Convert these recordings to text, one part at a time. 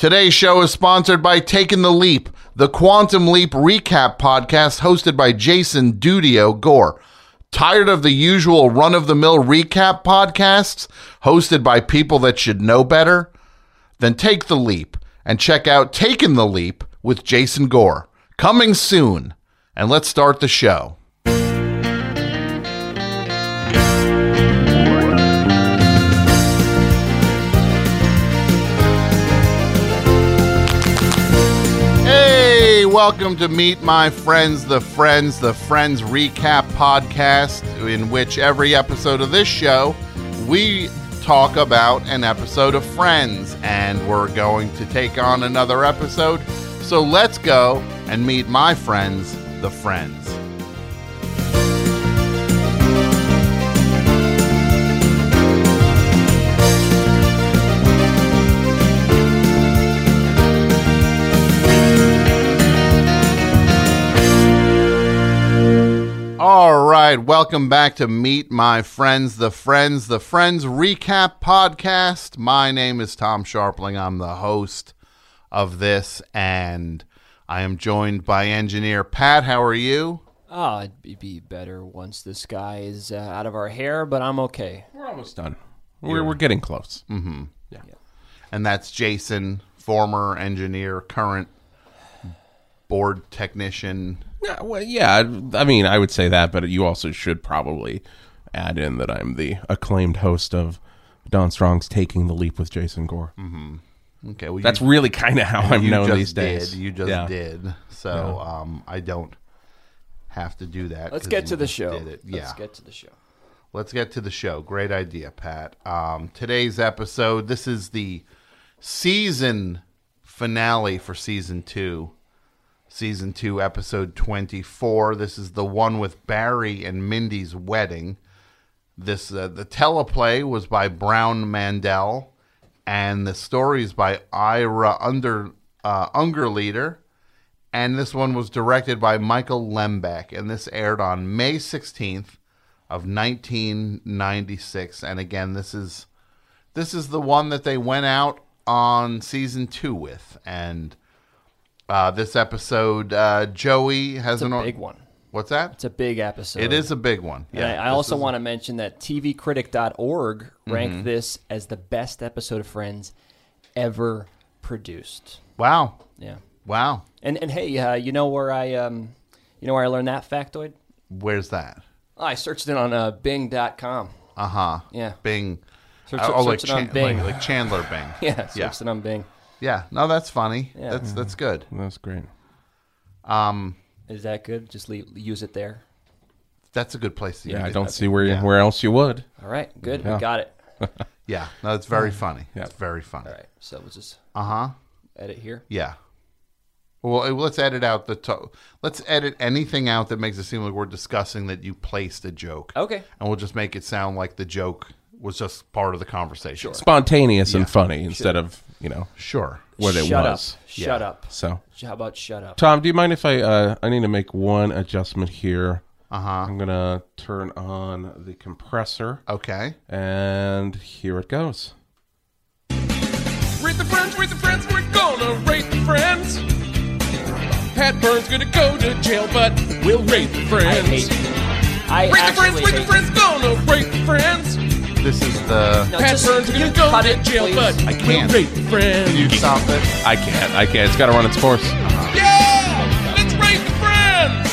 Today's show is sponsored by Taking the Leap, the Quantum Leap recap podcast hosted by Jason Dudio Gore. Tired of the usual run of the mill recap podcasts hosted by people that should know better? Then take the leap and check out Taking the Leap with Jason Gore. Coming soon. And let's start the show. Welcome to Meet My Friends, the Friends, the Friends Recap Podcast, in which every episode of this show we talk about an episode of Friends, and we're going to take on another episode. So let's go and meet my friends, the Friends. Right, welcome back to Meet My Friends, the Friends, the Friends Recap Podcast. My name is Tom Scharpling. I'm the host of this, and I am joined by engineer Pat. How are you? Oh, it'd be better once this guy is uh, out of our hair, but I'm okay. We're almost done. We're, we're getting close. Mm-hmm. Yeah, And that's Jason, former engineer, current board technician. Yeah, well, yeah. I mean, I would say that, but you also should probably add in that I'm the acclaimed host of Don Strong's Taking the Leap with Jason Gore. Okay, well, That's you, really kind of how I'm known these days. Did. You just Yeah. did. So um, I don't have to do that. Let's 'cause get you to the just show. did it. Yeah. Let's get to the show. Let's get to the show. Great idea, Pat. Um, today's episode, this is the season finale for season two. Season two, episode 24. This is the one with Barry and Mindy's wedding. This uh, The teleplay was by Brown Mandel, and the stories by Ira Under, uh, Ungerleider. And this one was directed by Michael Lembeck, and this aired on May 16th of 1996 and again this is this is the one that they went out on season 2 with and uh, this episode uh, Joey has It's a an big one. What's that? It's a big episode. It is a big one. And Yeah. I, I also want to mention that TVCritic.org ranked Mm-hmm. this as the best episode of Friends ever produced. Wow. Yeah. Wow. And and hey, uh, you know where I um, you know where I learned that factoid? Where's that? Oh, I searched it on uh, Bing.com. Uh-huh. Yeah. Bing. Search, oh, like, search it on Chan- Bing. like like Chandler Bing. yeah, searched Yeah. it on Bing. Yeah. No, that's funny. Yeah. That's that's good. That's great. Um Is that good? Just leave, use it there. that's a good place to Yeah, use I it. don't see where Yeah. where else you would. All right, good. Yeah. We got it. Yeah. No, it's very funny. Yeah. It's very funny. All right, so we'll just Uh-huh. edit here. Yeah. Well, uh, let's edit out the to- let's edit anything out that makes it seem like we're discussing that you placed a joke. Okay. And we'll just make it sound like the joke was just part of the conversation. Spontaneous and funny instead of you know Sure. what it shut was. up. Shut up. So, How about shut up? Tom, do you mind if I uh, I need to make one adjustment here? Uh-huh. I'm gonna turn on the compressor, Okay. and here it goes. Rate the friends, rate the friends, we're gonna rate the friends. Pat Burns gonna go to jail, but we'll rate the friends. I friends. hate. I Rate the actually friends, rate the friends, gonna rate the friends. This is the No, Pat just- Burns can gonna you go cut to it, jail, please? but I can't. rate the friends. Can you stop it? I can't. I can't. It's got to run its course. Yeah! Let's rate the friends!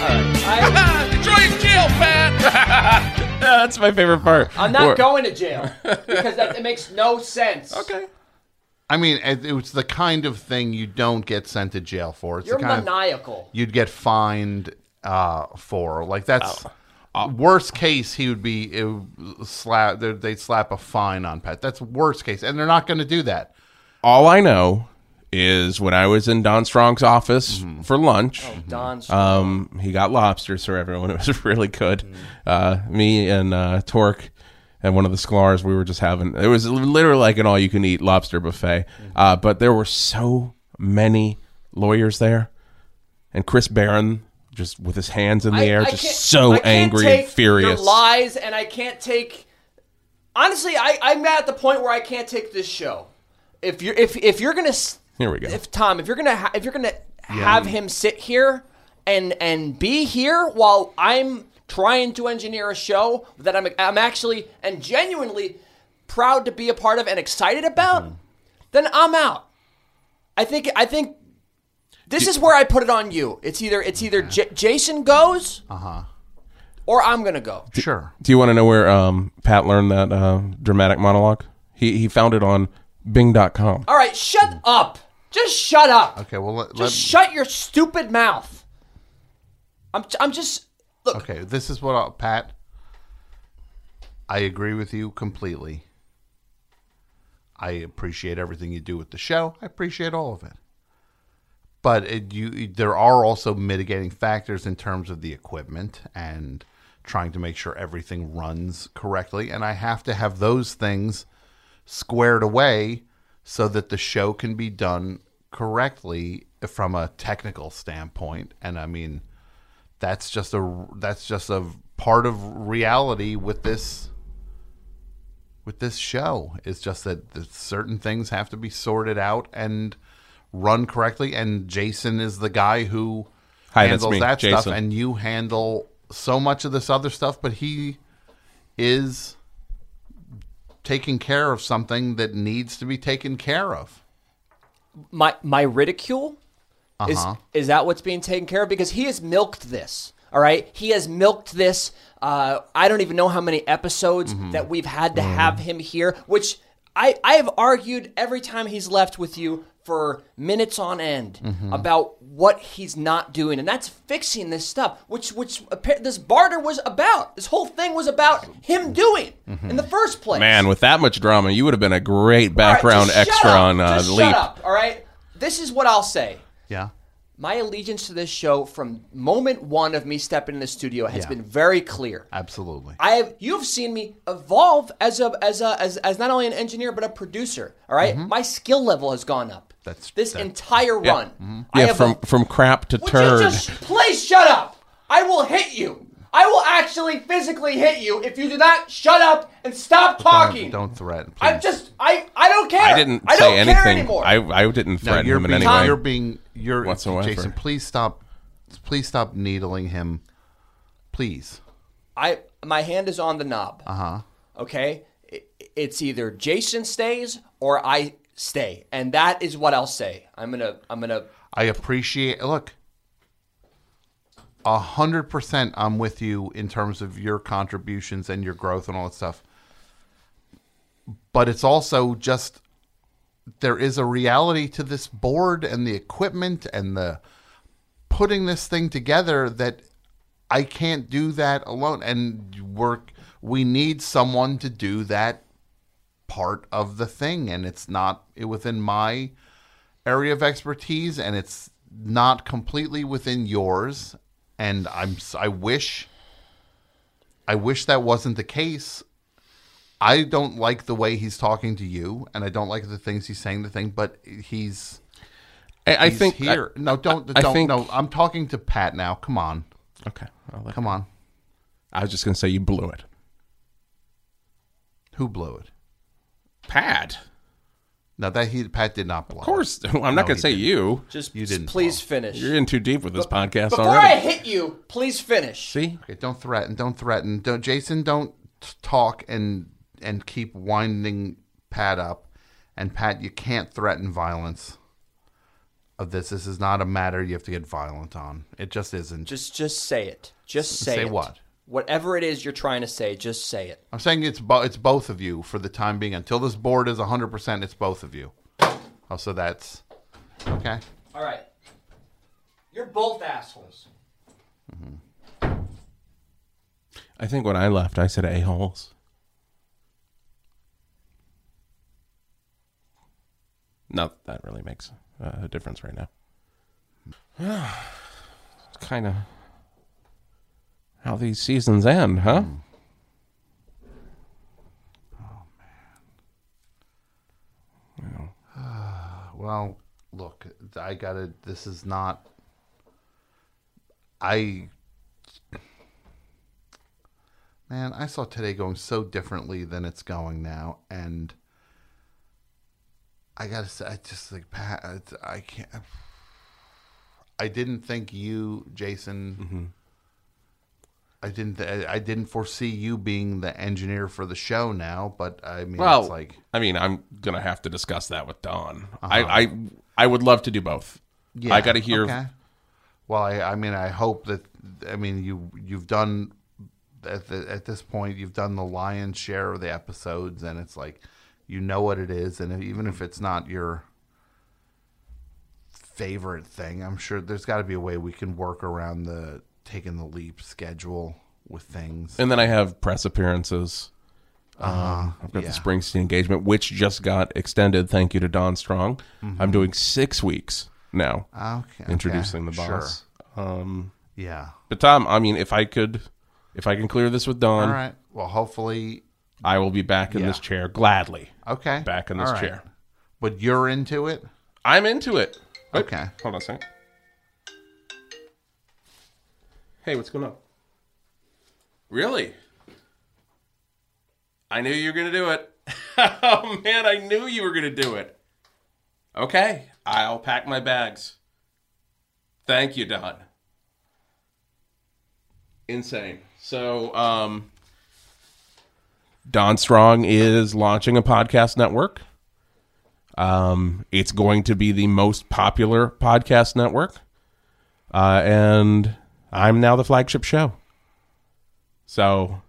All right. I, Enjoy jail, Pat! That's my favorite part. I'm not Or- going to jail because that, that makes no sense. Okay. I mean, it, it was the kind of thing you don't get sent to jail for. It's You're the kind of maniacal. you'd get fined uh, for. Like that's Oh. worst case. He would be it would slap. They'd they'd slap a fine on Pat. That's worst case, and they're not going to do that. All I know is when I was in Don Strong's office Mm-hmm. for lunch. Don. Um, he got lobsters for everyone. It was really good. Uh, me and uh, Torque and one of the Sklar's, we were just having. It was literally like an all-you-can-eat lobster buffet. Uh, but there were so many lawyers there, and Chris Barron just with his hands in the air, just so I angry and furious. Lies, and I can't take. Honestly, I, I'm at the point where I can't take this show. if you're if if you're gonna Here we go. if Tom if you're gonna ha- if you're gonna have him sit here and and be here while I'm trying to engineer a show that I'm I'm actually and genuinely proud to be a part of and excited about, Mm-hmm. then I'm out. I think I think this is where I put it on you. It's either it's either J- Jason goes, Uh-huh. or I'm gonna go. Sure. Do you want to know where um, Pat learned that uh, dramatic monologue? He he found it on Bing.com. All right, shut up. Just shut up. Okay. Well, let, Just let- shut your stupid mouth. I'm I'm just look. Okay, this is what I'll, Pat. I agree with you completely. I appreciate everything you do with the show. I appreciate all of it. But it, you, there are also mitigating factors in terms of the equipment and trying to make sure everything runs correctly. And I have to have those things squared away so that the show can be done correctly from a technical standpoint. And I mean, that's just a that's just a part of reality with this with this show it's just that certain things have to be sorted out and run correctly and jason is the guy who Hi, handles me, that stuff and you handle so much of this other stuff but he is taking care of something that needs to be taken care of My my ridicule is Uh-huh. is that what's being taken care of because he has milked this. All right, he has milked this. Uh, I don't even know how many episodes Mm-hmm. that we've had to have him here. Which I I have argued every time he's left with you for minutes on end Mm-hmm. about what he's not doing, and that's fixing this stuff. Which which this barter was about. This whole thing was about him doing Mm-hmm. in the first place. Man, with that much drama, you would have been a great background just shut extra up. on uh, Leap. Shut up. All right. This is what I'll say. yeah My allegiance to this show from moment one of me stepping in the studio has Yeah. been very clear. absolutely I have you've seen me evolve as a as a as, as not only an engineer but a producer. All right? my skill level has gone up. Mm-hmm. That's- this that- entire run. I Yeah, from a- from crap to Would turd. just please shut up? I will hit you. I will actually physically hit you if you do not shut up and stop talking. don't, don't threaten please. I'm just I I don't care. I didn't I say don't care anything. anymore. I I didn't No, threaten you're him in being, any way. You're being, you're Whatsoever. Jason. Please stop. Please stop needling him. Please. I my hand is on the knob. Uh huh. Okay, It- it's either Jason stays or I stay, and that is what I'll say. I'm gonna I'm gonna I appreciate. Look, a hundred percent. I'm with you in terms of your contributions and your growth and all that stuff. But it's also just there is a reality to this board and the equipment and the putting this thing together that I can't do that alone. And work. We need someone to do that part of the thing, and it's not within my area of expertise, and it's not completely within yours. And I'm I wish I wish that wasn't the case. I don't like the way he's talking to you, and I don't like the things he's saying. The thing, but he's I, I he's think here. no, don't I don't think- no. I'm talking to Pat now. Come on, okay. Come on. I was just gonna say you blew it. Who blew it? Pat. No, that he Pat did not blow. Of course. I'm not gonna say didn't. you. just You didn't please blow. finish. You're in too deep with this podcast Before already. I hit you, please finish. See, Okay, don't threaten. Don't threaten. Don't Jason. Don't talk and and keep winding Pat up. And Pat, you can't threaten violence. Of this, this is not a matter you have to get violent on. It just isn't. Just just say it. Just say, Say it. what? Whatever it is you're trying to say, just say it. I'm saying it's bo- it's both of you for the time being until this board is 100. percent It's both of you. Oh, so that's okay. All right. You're both assholes. I think when I left, I said a holes. Not that really makes uh, a difference right now. it's kind of how these seasons end, huh? Mm. Oh man. Yeah. well, look, I gotta. This is not. I. Man, I saw today going so differently than it's going now, and I gotta say, I just like Pat. I can't. I didn't think you, Jason. Mm-hmm. I didn't. I didn't foresee you being the engineer for the show now, but I mean, Well, it's like I mean, I'm gonna have to discuss that with Don. Uh-huh. I, I I would love to do both. Yeah, I got to hear. Okay. Well, I, I mean, I hope that. I mean, you you've done at the, at this point, you've done the lion's share of the episodes, and it's like you know what it is, and even if it's not your favorite thing, I'm sure there's got to be a way we can work around the taking the leap schedule with things. And then I have press appearances. Um, I've got yeah. the Springsteen engagement, which just got extended. Thank you to Don Strong. I'm doing six weeks now, Okay, introducing the okay, boss. Um, Yeah. but Tom, I mean, if I could, if I can clear this with Don, All right. Well, hopefully, I will be back in Yeah. this chair gladly. okay. Back in this right. chair. But you're into it. I'm into it. Wait, Okay. Hold on a second. Hey, what's going on? Really? I knew you were going to do it. oh, man, I knew you were going to do it. Okay, I'll pack my bags. Thank you, Don. Insane. So, um, Don Strong is launching a podcast network. Um, it's going to be the most popular podcast network. Uh, and I'm now the flagship show. So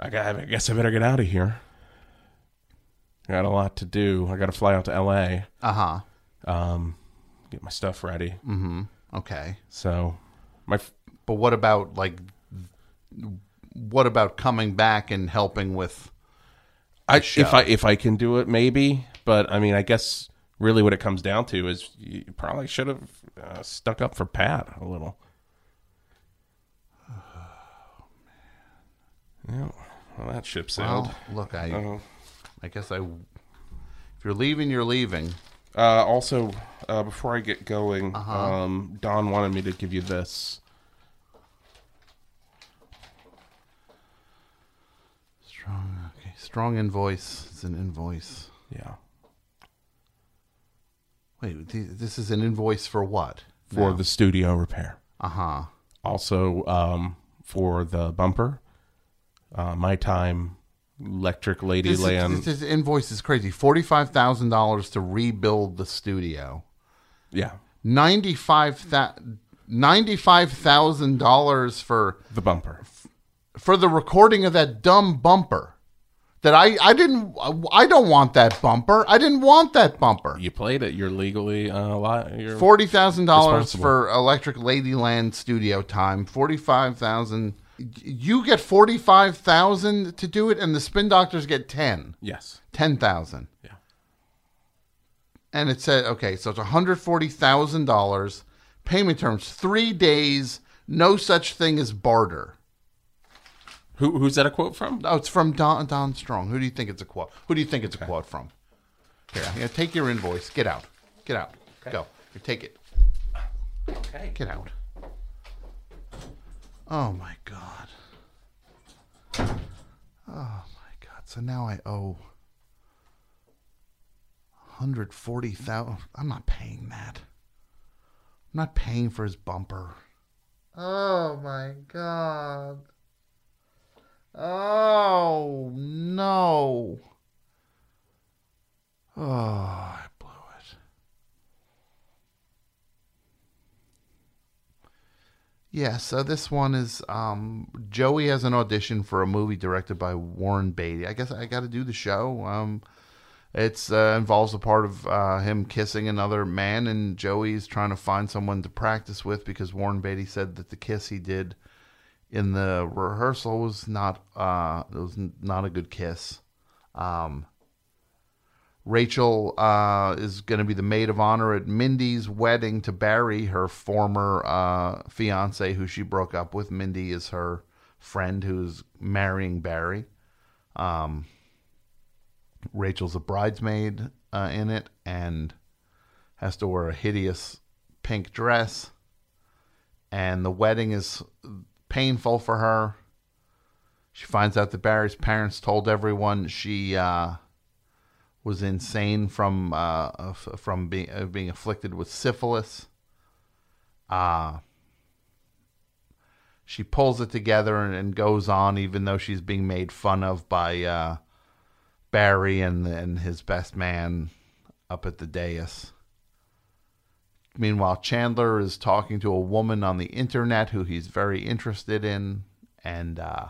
I, guess I better get out of here. I got a lot to do. I got to fly out to LA, Uh huh. um, get my stuff ready. Mm-hmm. Okay. So my f- But what about like what about coming back and helping with I, show. if I if I can do it, maybe. But I mean, I guess really what it comes down to is you probably should have uh, stuck up for Pat a little. Yeah, well, that ship sailed. well, look, I Uh, I guess I if you're leaving, you're leaving. uh, also, uh, before I get going, Uh-huh. um, Don wanted me to give you this. Strong okay. Strong invoice. It's an invoice. Yeah, Wait, th- this is an invoice for what? for the studio repair. Uh-huh. Also, um, for the bumper, uh, my time, Electric This, Ladyland. is, this invoice is crazy. Forty-five thousand dollars to rebuild the studio. yeah, Ninety-five ninety-five thousand dollars for the bumper. for the recording of that dumb bumper. That I I didn't I don't want that bumper. I didn't want that bumper. You played it. You're legally uh, li- you're Forty thousand dollars for Electric Ladyland studio time. Forty-five thousand. You get forty-five thousand to do it, and the Spin Doctors get ten. yes. Ten thousand. Yeah. And it said, okay, so it's one hundred forty thousand dollars. Payment terms three days. No such thing as barter. Who who's that a quote from? Oh, it's from Don Don Strong. Who do you think it's a quote? Who do you think it's a quote from? Here, here, take your invoice. Get out. Get out. Go. Here, take it. Okay. Get out. Oh my god. Oh my god. So now I owe 140,000. I'm not paying that. I'm not paying for his bumper. Oh my god. Oh no. Oh, I blew it. Yeah, so this one is um, Joey has an audition for a movie directed by Warren Beatty. I guess I got to do the show. Um, it's uh, involves a part of uh, him kissing another man, and Joey's trying to find someone to practice with because Warren Beatty said that the kiss he did in the rehearsal was not uh, it was not a good kiss. Um, Rachel uh, is going to be the maid of honor at Mindy's wedding to Barry, her former uh, fiance, who she broke up with. Mindy is her friend who's marrying Barry. Um, Rachel's a bridesmaid uh, in it and has to wear a hideous pink dress. And the wedding is painful for her. She finds out that Barry's parents told everyone she. Uh, was insane from uh, from being uh, being afflicted with syphilis. Uh she pulls it together and, and goes on, even though she's being made fun of by uh, Barry and and his best man up at the dais. Meanwhile, Chandler is talking to a woman on the internet who he's very interested in, and uh,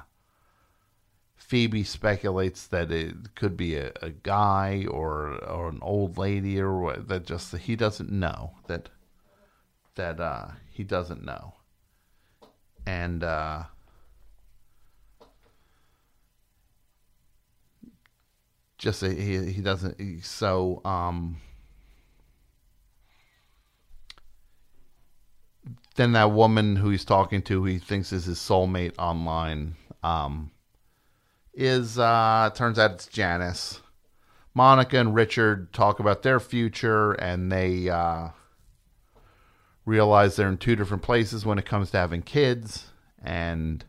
Phoebe speculates that it could be a, a guy or or an old lady or what, that just he doesn't know that that uh, he doesn't know, and uh, just he he doesn't so um. Then that woman who he's talking to, he thinks is his soulmate online, um, is uh, turns out it's Janice. Monica and Richard talk about their future, and they uh, realize they're in two different places when it comes to having kids, and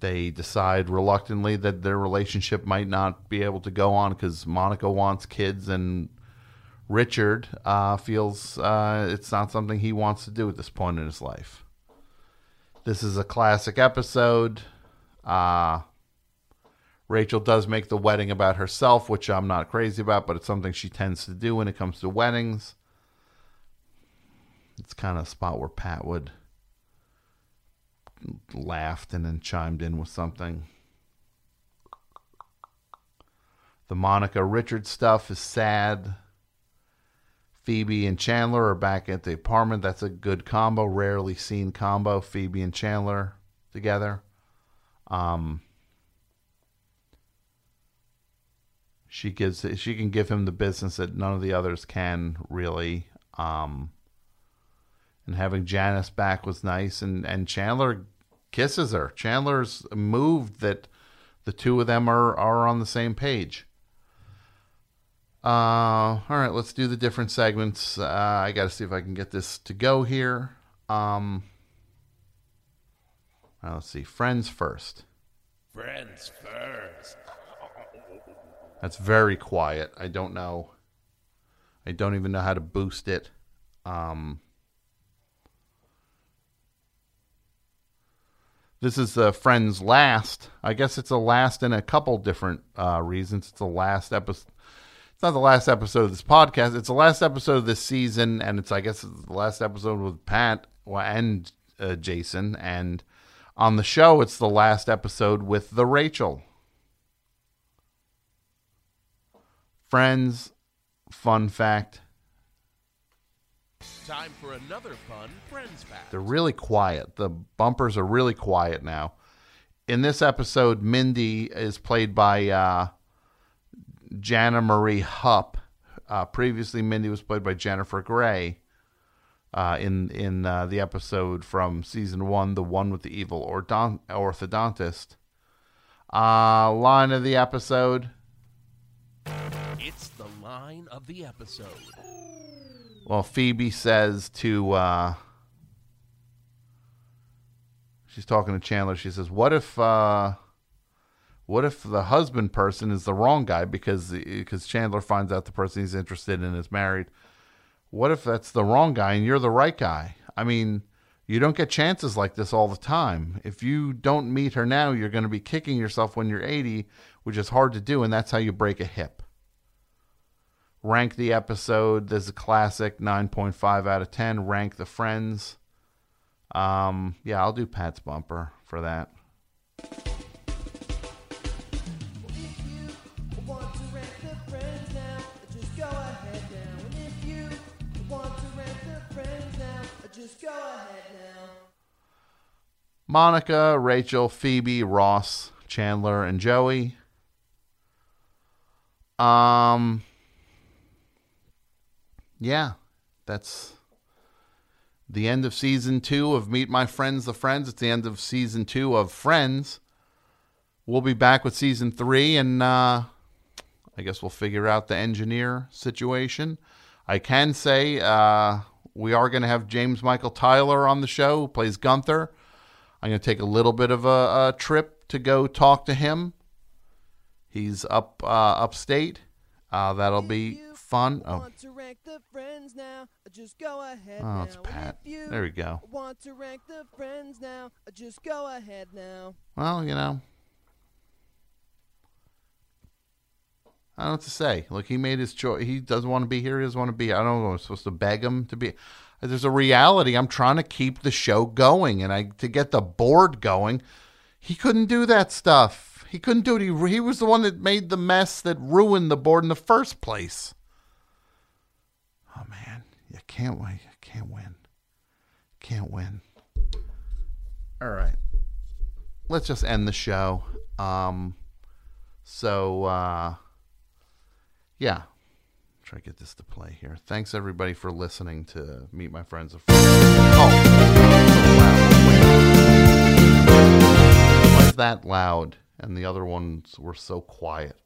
they decide reluctantly that their relationship might not be able to go on because Monica wants kids and Richard uh, feels uh, it's not something he wants to do at this point in his life. This is a classic episode. Uh, Rachel does make the wedding about herself, which I'm not crazy about, but it's something she tends to do when it comes to weddings. It's kind of a spot where Pat would laughed and then chimed in with something. The Monica Richard stuff is sad. Phoebe and Chandler are back at the apartment. That's a good combo, rarely seen combo. Phoebe and Chandler together. Um, she gives she can give him the business that none of the others can really. Um, and having Janice back was nice, and and Chandler kisses her. Chandler's moved that the two of them are are on the same page. Uh, all right, let's do the different segments. Uh, I got to see if I can get this to go here. Um, uh, let's see. Friends first. Friends first. That's very quiet. I don't know. I don't even know how to boost it. Um, this is uh, Friends last. I guess it's a last in a couple different uh, reasons. It's the last episode. It's not the last episode of this podcast. It's the last episode of this season, and it's I guess it's the last episode with Pat and uh, Jason. And on the show, it's the last episode with the Rachel. Friends, fun fact. Time for another fun Friends fact. They're really quiet. The bumpers are really quiet now. In this episode, Mindy is played by uh, Jana Marie Hupp. Uh, previously, Mindy was played by Jennifer Grey. Uh, in in uh, the episode from season one, the one with the evil ordon- orthodontist. Uh, line of the episode. It's the line of the episode. Well, Phoebe says to, uh, she's talking to Chandler. She says, "What if, uh, what if the husband person is the wrong guy because because Chandler finds out the person he's interested in is married? What if that's the wrong guy and you're the right guy? I mean." You don't get chances like this all the time. If you don't meet her now, you're going to be kicking yourself when you're 80, which is hard to do, and that's how you break a hip rank the episode. There's a classic 9.5 out of 10. Rank the friends. Um, yeah, I'll do Pat's bumper for that. Just go ahead now. Monica, Rachel, Phoebe, Ross, Chandler, and Joey. Um, yeah, that's the end of season two of Meet My Friends, the Friends. It's the end of season two of Friends. We'll be back with season three, and uh, I guess we'll figure out the engineer situation. I can say uh, we are going to have James Michael Tyler on the show, who plays Gunther. I'm going to take a little bit of a, a trip to go talk to him. He's up uh, upstate. Uh, that'll be fun. Oh, to rank the friends now? Just go ahead Oh, it's Pat. you There we go. Want to rank the friends now? Just go ahead now. well, you know. I don't know what to say. Look, he made his choice. He doesn't want to be here. He doesn't want to be. I don't know. I'm supposed to beg him to be. There's a reality. I'm trying to keep the show going, and I to get the board going. He couldn't do that stuff. He couldn't do it. He, he was the one that made the mess that ruined the board in the first place. Oh man, you can't win. You can't win. Can't win. All right. Let's just end the show. Um so uh yeah. Try to get this to play here. Thanks everybody for listening to Meet My Friends of Friends. Oh, is that loud? And the other ones were so quiet.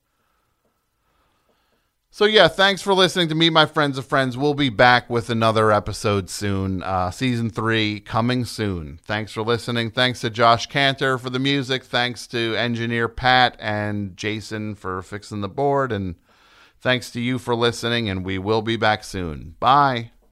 So yeah, thanks for listening to Meet My Friends of Friends. We'll be back with another episode soon. Uh, season three coming soon. Thanks for listening. Thanks to Josh Cantor for the music. Thanks to engineer Pat and Jason for fixing the board. And thanks to you for listening. And we will be back soon. Bye.